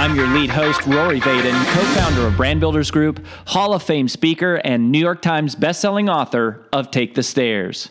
I'm your lead host, Rory Vaden, co founder of Brand Builders Group, Hall of Fame speaker, and New York Times bestselling author of Take the Stairs.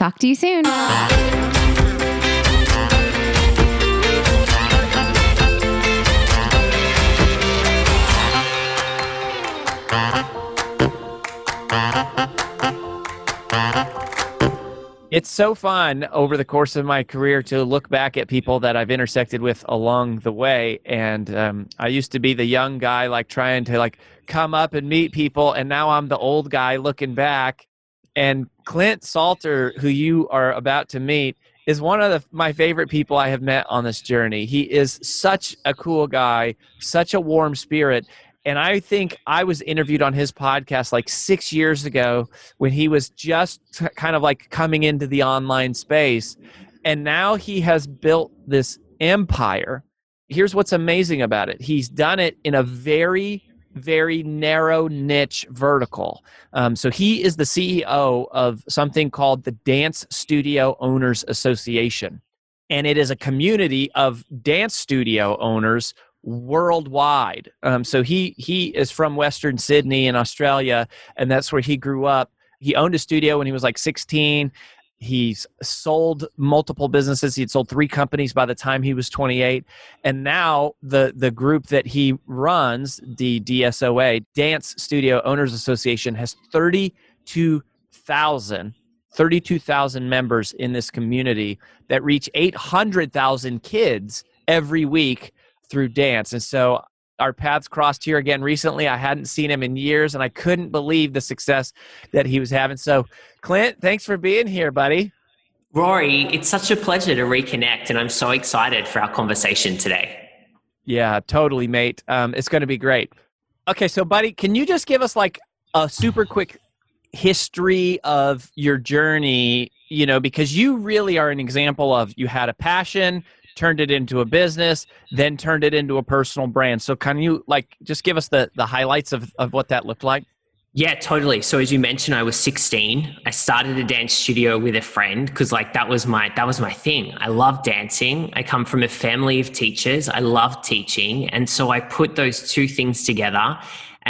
Talk to you soon. It's so fun over the course of my career to look back at people that I've intersected with along the way. And um, I used to be the young guy, like trying to like come up and meet people, and now I'm the old guy looking back and Clint Salter, who you are about to meet, is one of the, my favorite people I have met on this journey. He is such a cool guy, such a warm spirit. And I think I was interviewed on his podcast like six years ago when he was just kind of like coming into the online space. And now he has built this empire. Here's what's amazing about it he's done it in a very very narrow niche vertical. Um, so he is the CEO of something called the Dance Studio Owners Association. And it is a community of dance studio owners worldwide. Um, so he he is from Western Sydney in Australia, and that's where he grew up. He owned a studio when he was like 16. He's sold multiple businesses. He had sold three companies by the time he was 28. And now the, the group that he runs, the DSOA, Dance Studio Owners Association, has 32,000 32,000 members in this community that reach 800,000 kids every week through dance. And so our paths crossed here again recently. I hadn't seen him in years, and I couldn't believe the success that he was having. So, Clint, thanks for being here, buddy. Rory, it's such a pleasure to reconnect, and I'm so excited for our conversation today. Yeah, totally, mate. Um, it's going to be great. Okay, so, buddy, can you just give us like a super quick history of your journey? You know, because you really are an example of you had a passion, turned it into a business, then turned it into a personal brand. So can you like just give us the the highlights of, of what that looked like? Yeah, totally. So as you mentioned, I was 16. I started a dance studio with a friend because like that was my that was my thing. I love dancing. I come from a family of teachers. I love teaching. And so I put those two things together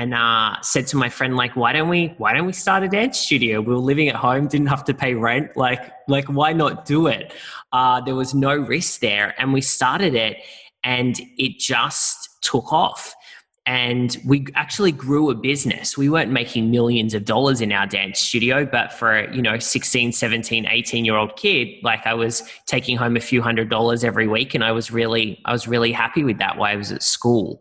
and uh, said to my friend like why don't we why don't we start a dance studio? We were living at home didn't have to pay rent like like why not do it? Uh, there was no risk there and we started it and it just took off. And we actually grew a business. We weren't making millions of dollars in our dance studio but for you know 16 17 18 year old kid like i was taking home a few hundred dollars every week and i was really i was really happy with that while i was at school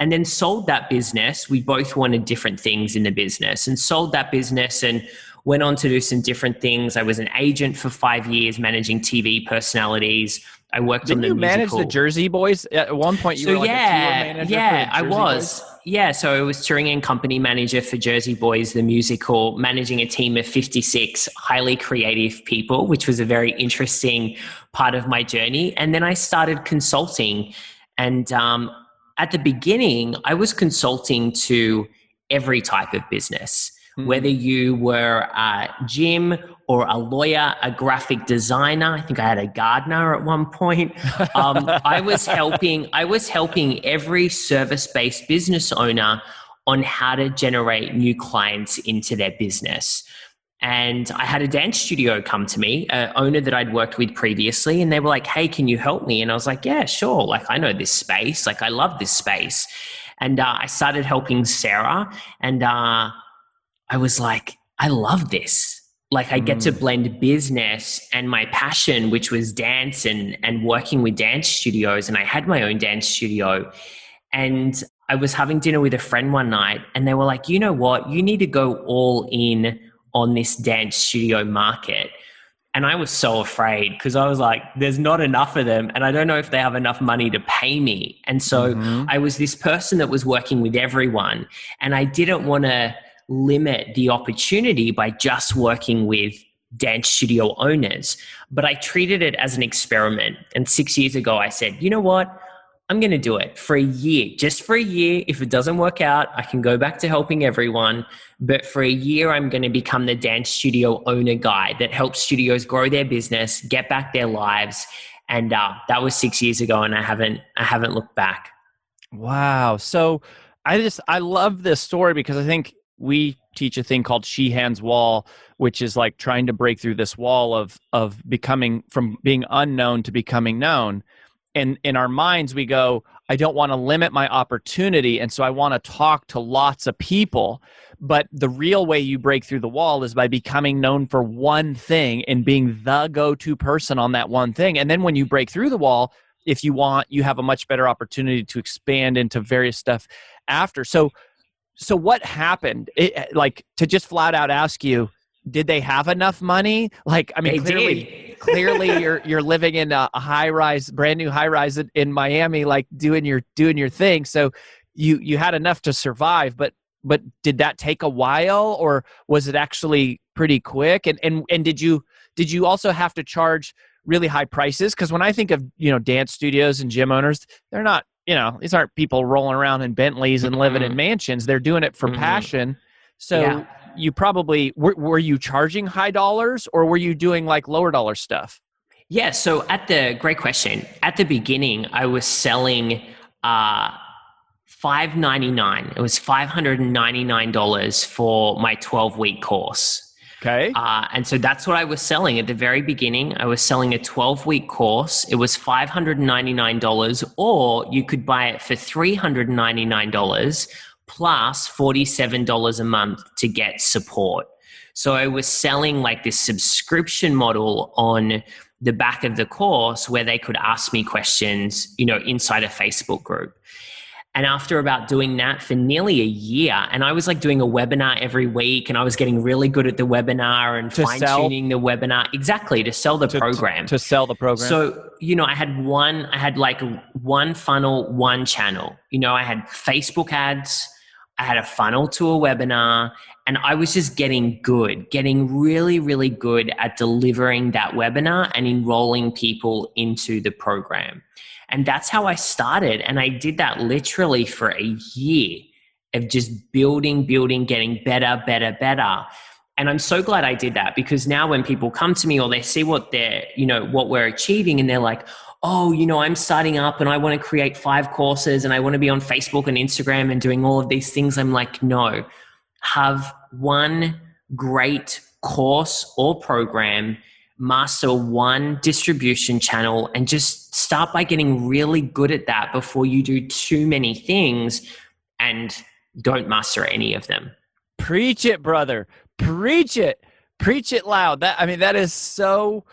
and then sold that business. We both wanted different things in the business and sold that business and went on to do some different things. I was an agent for five years, managing TV personalities. I worked Didn't on the you musical. manage the Jersey Boys at one point? You so were like yeah, a tour manager. yeah, I was. Boys? Yeah, so I was touring and company manager for Jersey Boys, the musical, managing a team of 56 highly creative people, which was a very interesting part of my journey. And then I started consulting and um, at the beginning, I was consulting to every type of business, mm-hmm. whether you were a gym or a lawyer, a graphic designer. I think I had a gardener at one point. Um, I was helping. I was helping every service-based business owner on how to generate new clients into their business. And I had a dance studio come to me, an owner that I'd worked with previously, and they were like, Hey, can you help me? And I was like, Yeah, sure. Like, I know this space. Like, I love this space. And uh, I started helping Sarah, and uh, I was like, I love this. Like I get to Mm. blend business and my passion, which was dance and and working with dance studios. And I had my own dance studio, and I was having dinner with a friend one night, and they were like, you know what, you need to go all in on this dance studio market. And I was so afraid because I was like, there's not enough of them. And I don't know if they have enough money to pay me. And so Mhm. I was this person that was working with everyone. And I didn't want to limit the opportunity by just working with dance studio owners. But I treated it as an experiment. And six years ago, I said, you know what? I'm going to do it for a year, just for a year. If it doesn't work out, I can go back to helping everyone. But for a year, I'm going to become the dance studio owner guy that helps studios grow their business, get back their lives. And uh, that was six years ago, and I haven't, I haven't looked back. Wow. So I just I love this story because I think we teach a thing called Sheehan's wall, which is like trying to break through this wall of of becoming from being unknown to becoming known. And in our minds we go, I don't want to limit my opportunity and so I want to talk to lots of people. But the real way you break through the wall is by becoming known for one thing and being the go-to person on that one thing. And then when you break through the wall, if you want you have a much better opportunity to expand into various stuff after so so what happened it, like to just flat out ask you did they have enough money like i mean They clearly did. Clearly you're you're living in a, high rise brand new high rise in, in miami like doing your doing your thing so you you had enough to survive but but did that take a while or was it actually pretty quick and and and did you did you also have to charge really high prices because when i think of you know dance studios and gym owners they're not you know these aren't people rolling around in bentleys and living in Mhm. mansions they're doing it for Mhm. passion so Yeah. You probably were, were you charging high dollars or were you doing like lower dollar stuff Yeah. So at the great question. At the beginning, I was selling uh, five ninety nine. It was five hundred and ninety nine dollars for my twelve week course. okay Uh, and so that's what I was selling at the very beginning. I was selling a 12 week course. It was $599, or you could buy it for $399 plus $47 a month to get support. So I was selling like this subscription model on the back of the course where they could ask me questions, you know, inside a Facebook group. And after about doing that for nearly a year, and I was like doing a webinar every week, and I was getting really good at the webinar and fine tuning the webinar exactly to sell the To- to- program. to sell the program So, you know, I had one, I had like one funnel, one channel. You know, I had Facebook ads, I had a funnel to a webinar, and I was just getting good, getting really, really good at delivering that webinar and enrolling people into the program. And that's how I started. And I did that literally for a year of just building, building, getting better, better, better. And I'm so glad I did that because now when people come to me or they see what they're, you know, what we're achieving and they're like, oh, you know, I'm starting up and I want to create five courses and I want to be on Facebook and Instagram and doing all of these things. I'm like, no, have one great course or program, master one distribution channel, and just start by getting really good at that before you do too many things and don't master any of them. preach it brother preach it preach it loud that i mean that is so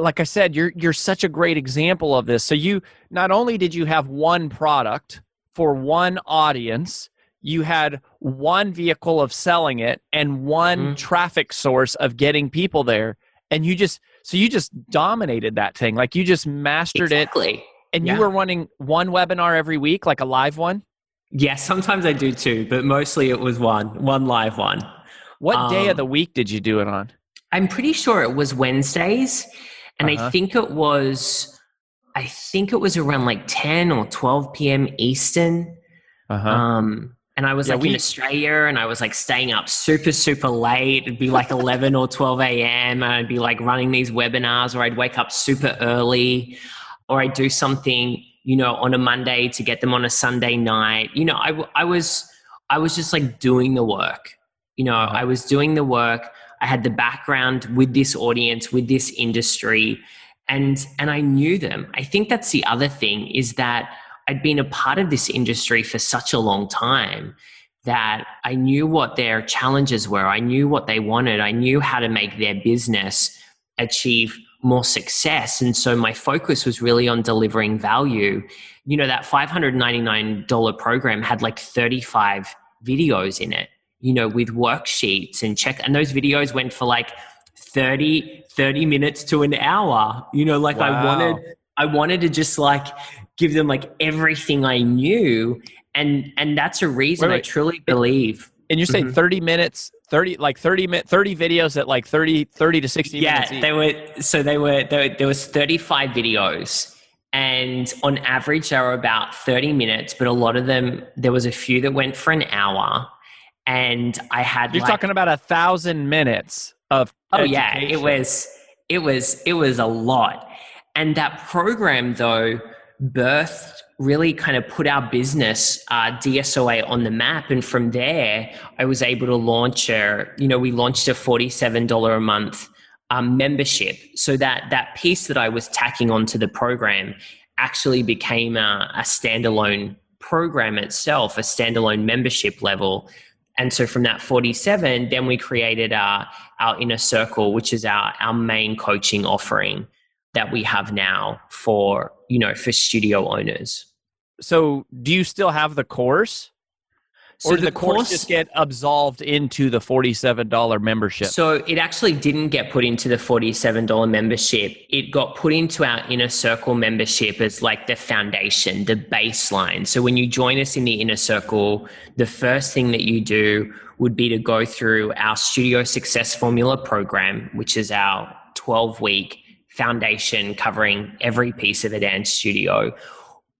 like i said you're you're such a great example of this. So you not only did you have one product for one audience you had one vehicle of selling it and one Mhm. traffic source of getting people there. And you just so you just dominated that thing. Like you just mastered it. And Yeah. you were running one webinar every week like a live one? Yeah, sometimes I do too, but mostly it was one, one live one. what day of Um, the week did you do it on I'm pretty sure it was Wednesdays, and Uh-huh. I think it was, I think it was around like 10 or 12 p.m. Eastern. uh-huh Um, and I was Yeah, like we- in Australia, and I was like staying up super, super late. It'd be like 11 or 12 a.m. And I'd be like running these webinars, or I'd wake up super early, or I'd do something, you know, on a Monday to get them on a Sunday night. You know, I, I was, I was just like doing the work. You know, Uh-huh. I was doing the work. I had the background with this audience, with this industry, and and I knew them. I think that's the other thing is that I'd been a part of this industry for such a long time that I knew what their challenges were. I knew what they wanted. I knew how to make their business achieve more success. And so my focus was really on delivering value. You know, that $599 program had like 35 videos in it, you know, with worksheets and check. And those videos went for like 30, 30 minutes to an hour. You know, like wow. I wanted, I wanted to just like give them like everything I knew. And, and that's a reason wait, wait. I truly believe. And you say mm-hmm. 30 minutes 30 like 30 minute 30 videos at like 30 30 to 60 yeah, minutes Yeah, they were so they were there, there was 35 videos and on average they were about 30 minutes but a lot of them there was a few that went for an hour and I had You're like, talking about a thousand minutes of Oh education. yeah, it was it was it was a lot. And that program though birthed really kind of put our business uh, DSOA on the map. And from there, I was able to launch a, you know, we launched a $47 a month um, membership. So that that piece that I was tacking onto the program actually became a, a standalone program itself, a standalone membership level. And so from that 47, then we created our, our inner circle, which is our, our main coaching offering that we have now for, you know, for studio owners so do you still have the course? So or did the, the course, course just get absolved into the $47 membership? So it actually didn't get put into the $47 membership. It got put into our inner circle membership as like the foundation, the baseline. So when you join us in the inner circle, the first thing that you do would be to go through our studio success formula program, which is our 12 week foundation covering every piece of a dance studio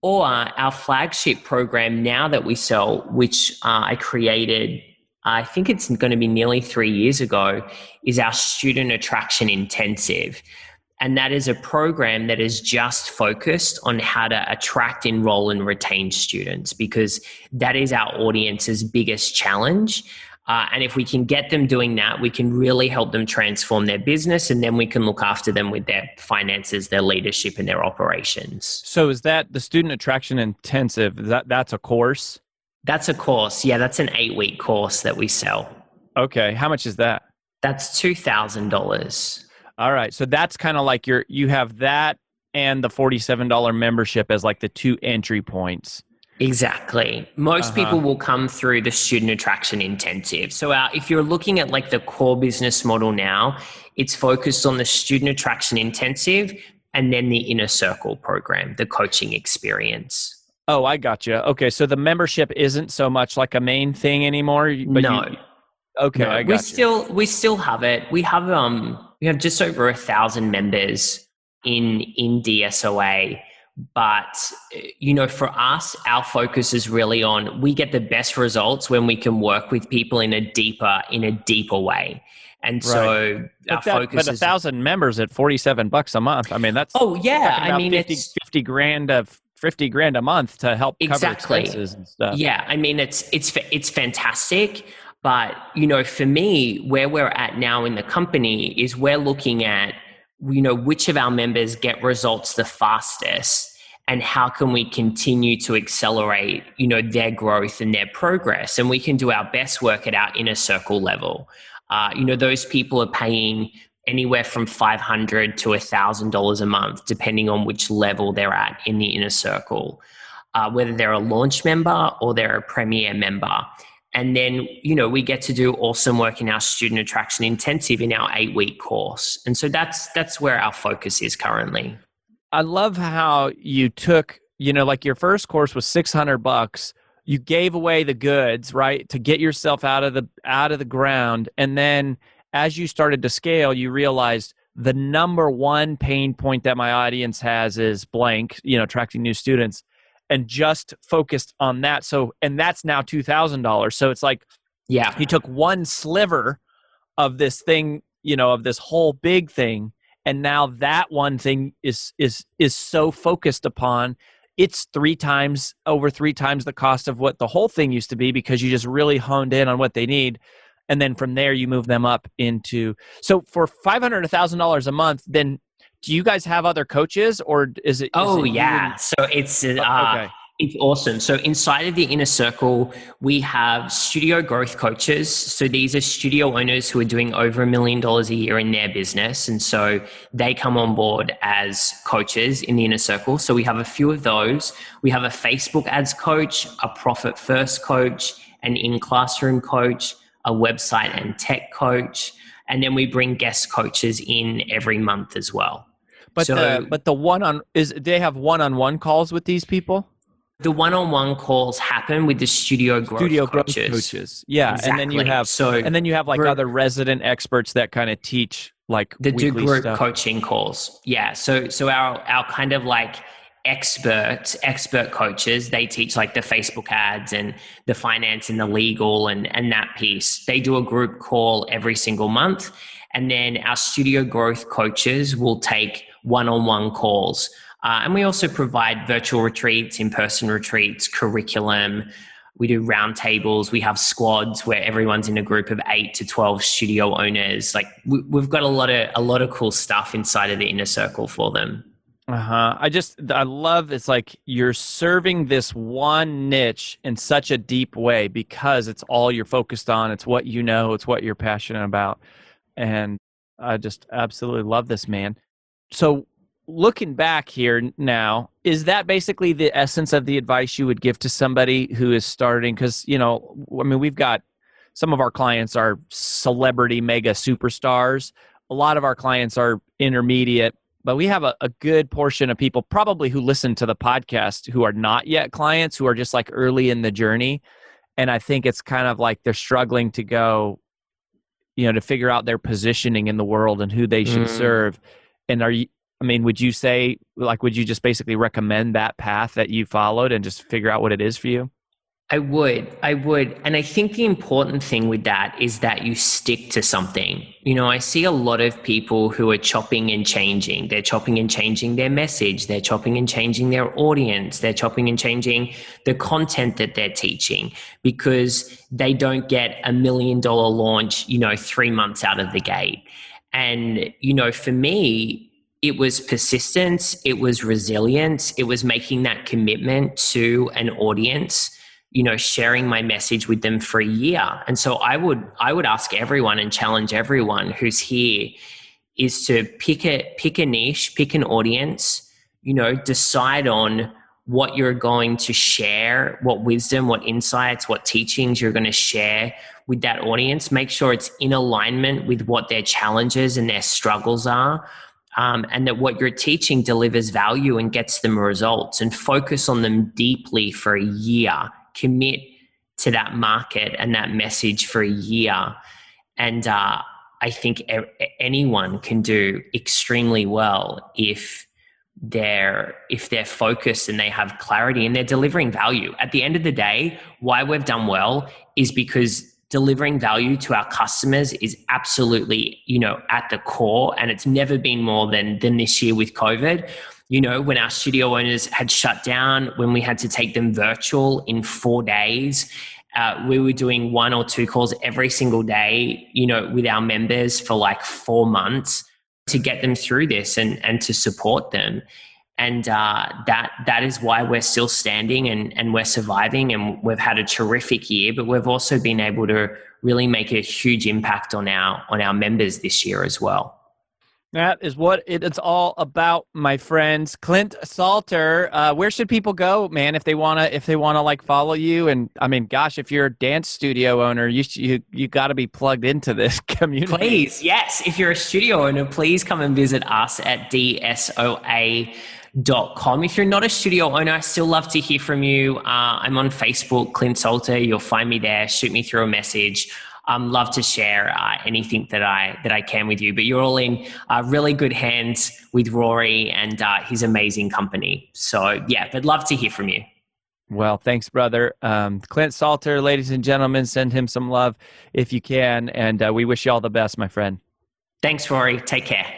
or our flagship program now that we sell, which uh, I created, I think it's going to be nearly three years ago, is our Student Attraction Intensive. And that is a program that is just focused on how to attract, enroll, and retain students because that is our audience's biggest challenge. Uh, and if we can get them doing that, we can really help them transform their business and then we can look after them with their finances, their leadership, and their operations. So is that the student attraction intensive? That that's a course? That's a course. Yeah, that's an eight week course that we sell. Okay. How much is that? That's two thousand dollars. All right. So that's kind of like your you have that and the forty seven dollar membership as like the two entry points. Exactly. Most uh-huh. people will come through the student attraction intensive. So, uh, if you're looking at like the core business model now, it's focused on the student attraction intensive and then the inner circle program, the coaching experience. Oh, I got you. Okay, so the membership isn't so much like a main thing anymore. No. You, okay, no, we you. still we still have it. We have um we have just over a thousand members in in DSOA but you know for us our focus is really on we get the best results when we can work with people in a deeper in a deeper way and so right. our that, focus but a thousand members at 47 bucks a month i mean that's oh yeah i mean 50, it's 50 grand of 50 grand a month to help exactly. cover expenses and stuff yeah i mean it's it's it's fantastic but you know for me where we're at now in the company is we're looking at you know which of our members get results the fastest and how can we continue to accelerate you know their growth and their progress? And we can do our best work at our inner circle level. Uh, you know those people are paying anywhere from 500 to $1000 a month depending on which level they're at in the inner circle. Uh, whether they're a launch member or they're a premier member and then you know we get to do awesome work in our student attraction intensive in our eight week course. And so that's that's where our focus is currently. I love how you took you know like your first course was 600 bucks. You gave away the goods right to get yourself out of the out of the ground. And then as you started to scale you realized the number one pain point that my audience has is blank you know attracting new students and just focused on that. So, and that's now $2,000. So it's like, yeah, he took one sliver of this thing, you know, of this whole big thing. And now that one thing is, is, is so focused upon it's three times over three times the cost of what the whole thing used to be because you just really honed in on what they need and then from there you move them up into so for five hundred thousand dollars a month then do you guys have other coaches or is it? oh it yeah, so it's uh, okay. It's awesome. So inside of the inner circle, we have studio growth coaches. So these are studio owners who are doing over a million dollars a year in their business. And so they come on board as coaches in the inner circle. So we have a few of those. We have a Facebook ads coach, a profit first coach, an in classroom coach, a website and tech coach. And then we bring guest coaches in every month as well. But so, the but the one on is they have one on one calls with these people? the one-on-one calls happen with the studio growth studio coaches. Growth coaches. Yeah, exactly. and then you have so and then you have like other resident experts that kind of teach like the do group stuff. coaching calls. Yeah, so so our our kind of like expert expert coaches they teach like the facebook ads and the finance and the legal and and that piece they do a group call every single month and then our studio growth coaches will take one-on-one calls uh, and we also provide virtual retreats, in person retreats, curriculum. We do roundtables. We have squads where everyone's in a group of eight to 12 studio owners. Like we, we've got a lot of, a lot of cool stuff inside of the inner circle for them. Uh huh. I just, I love it's like you're serving this one niche in such a deep way because it's all you're focused on. It's what you know, it's what you're passionate about. And I just absolutely love this, man. So, looking back here now, is that basically the essence of the advice you would give to somebody who is starting? Because, you know, I mean, we've got some of our clients are celebrity mega superstars. A lot of our clients are intermediate, but we have a, a good portion of people probably who listen to the podcast who are not yet clients, who are just like early in the journey. And I think it's kind of like they're struggling to go, you know, to figure out their positioning in the world and who they should mm. serve. And are you I mean, would you say, like, would you just basically recommend that path that you followed and just figure out what it is for you? I would. I would. And I think the important thing with that is that you stick to something. You know, I see a lot of people who are chopping and changing. They're chopping and changing their message. They're chopping and changing their audience. They're chopping and changing the content that they're teaching because they don't get a million dollar launch, you know, three months out of the gate. And, you know, for me, it was persistence, it was resilience, it was making that commitment to an audience, you know, sharing my message with them for a year. And so I would I would ask everyone and challenge everyone who's here is to pick a pick a niche, pick an audience, you know, decide on what you're going to share, what wisdom, what insights, what teachings you're going to share with that audience. Make sure it's in alignment with what their challenges and their struggles are um, and that what you're teaching delivers value and gets them results and focus on them deeply for a year. Commit to that market and that message for a year. And uh, i think anyone can do extremely well if they're if they're focused and they have clarity and they're delivering value. At the end of the day why we've done well is because delivering value to our customers is absolutely you know at the core and it's never been more than than this year with covid. You know when our studio owners had shut down when we had to take them virtual in four days uh, we were doing one or two calls every single day you know with our members for like four months to get them through this and and to support them and uh, that that is why we're still standing and, and we're surviving and we've had a terrific year but we've also been able to really make a huge impact on our on our members this year as well that is what it's all about, my friends. Clint Salter, uh, where should people go, man, if they wanna if they wanna like follow you? And I mean, gosh, if you're a dance studio owner, you you you got to be plugged into this community. Please, yes. If you're a studio owner, please come and visit us at DSOA Dot com. If you're not a studio owner, I still love to hear from you. Uh, I'm on Facebook, Clint Salter. You'll find me there. Shoot me through a message. Um, love to share uh, anything that I that I can with you. But you're all in uh, really good hands with Rory and uh, his amazing company. So yeah, but love to hear from you. Well, thanks, brother. Um, Clint Salter, ladies and gentlemen, send him some love if you can, and uh, we wish you all the best, my friend. Thanks, Rory. Take care.